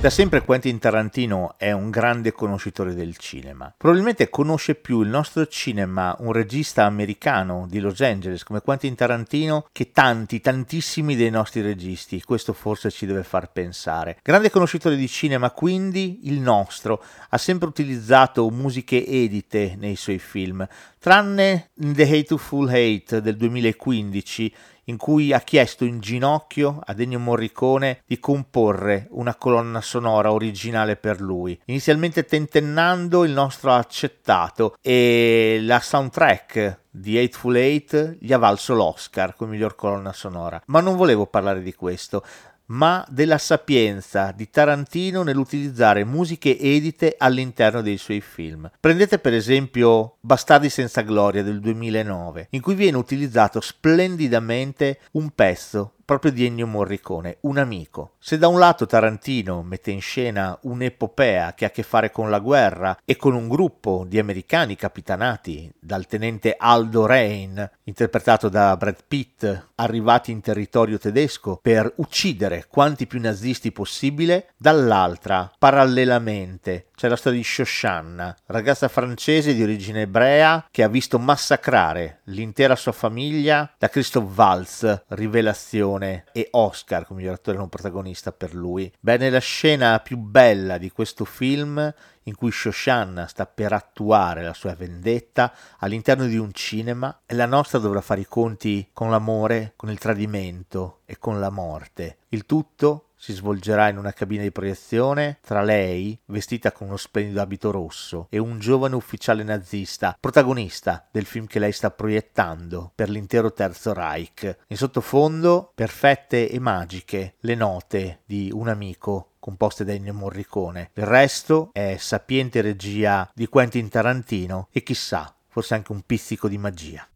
Da sempre Quentin Tarantino è un grande conoscitore del cinema. Probabilmente conosce più il nostro cinema un regista americano di Los Angeles come Quentin Tarantino che tanti, tantissimi dei nostri registi. Questo forse ci deve far pensare. Grande conoscitore di cinema, quindi il nostro ha sempre utilizzato musiche edite nei suoi film, tranne The Hateful Hate del 2015 in cui ha chiesto in ginocchio a Ennio Morricone di comporre una colonna sonora originale per lui. Inizialmente tentennando, il nostro ha accettato e la soundtrack di Hateful Eight gli ha valso l'Oscar come miglior colonna sonora. Ma non volevo parlare di questo ma della sapienza di Tarantino nell'utilizzare musiche edite all'interno dei suoi film. Prendete per esempio Bastardi senza gloria del 2009, in cui viene utilizzato splendidamente un pezzo proprio di Ennio Morricone, un amico. Se da un lato Tarantino mette in scena un'epopea che ha a che fare con la guerra e con un gruppo di americani capitanati dal tenente Aldo Rain, interpretato da Brad Pitt, arrivati in territorio tedesco per uccidere quanti più nazisti possibile, dall'altra, parallelamente, c'è la storia di Shoshanna, ragazza francese di origine ebrea che ha visto massacrare l'intera sua famiglia da Christoph Waltz, rivelazione, e Oscar come miglior attore non protagonista per lui. Bene, la scena più bella di questo film in cui Shoshanna sta per attuare la sua vendetta all'interno di un cinema e la nostra dovrà fare i conti con l'amore, con il tradimento e con la morte. Il tutto si svolgerà in una cabina di proiezione tra lei, vestita con uno splendido abito rosso, e un giovane ufficiale nazista, protagonista del film che lei sta proiettando per l'intero Terzo Reich. In sottofondo, perfette e magiche, le note di un amico composte da Ennio Morricone. Il resto è sapiente regia di Quentin Tarantino e chissà, forse anche un pizzico di magia.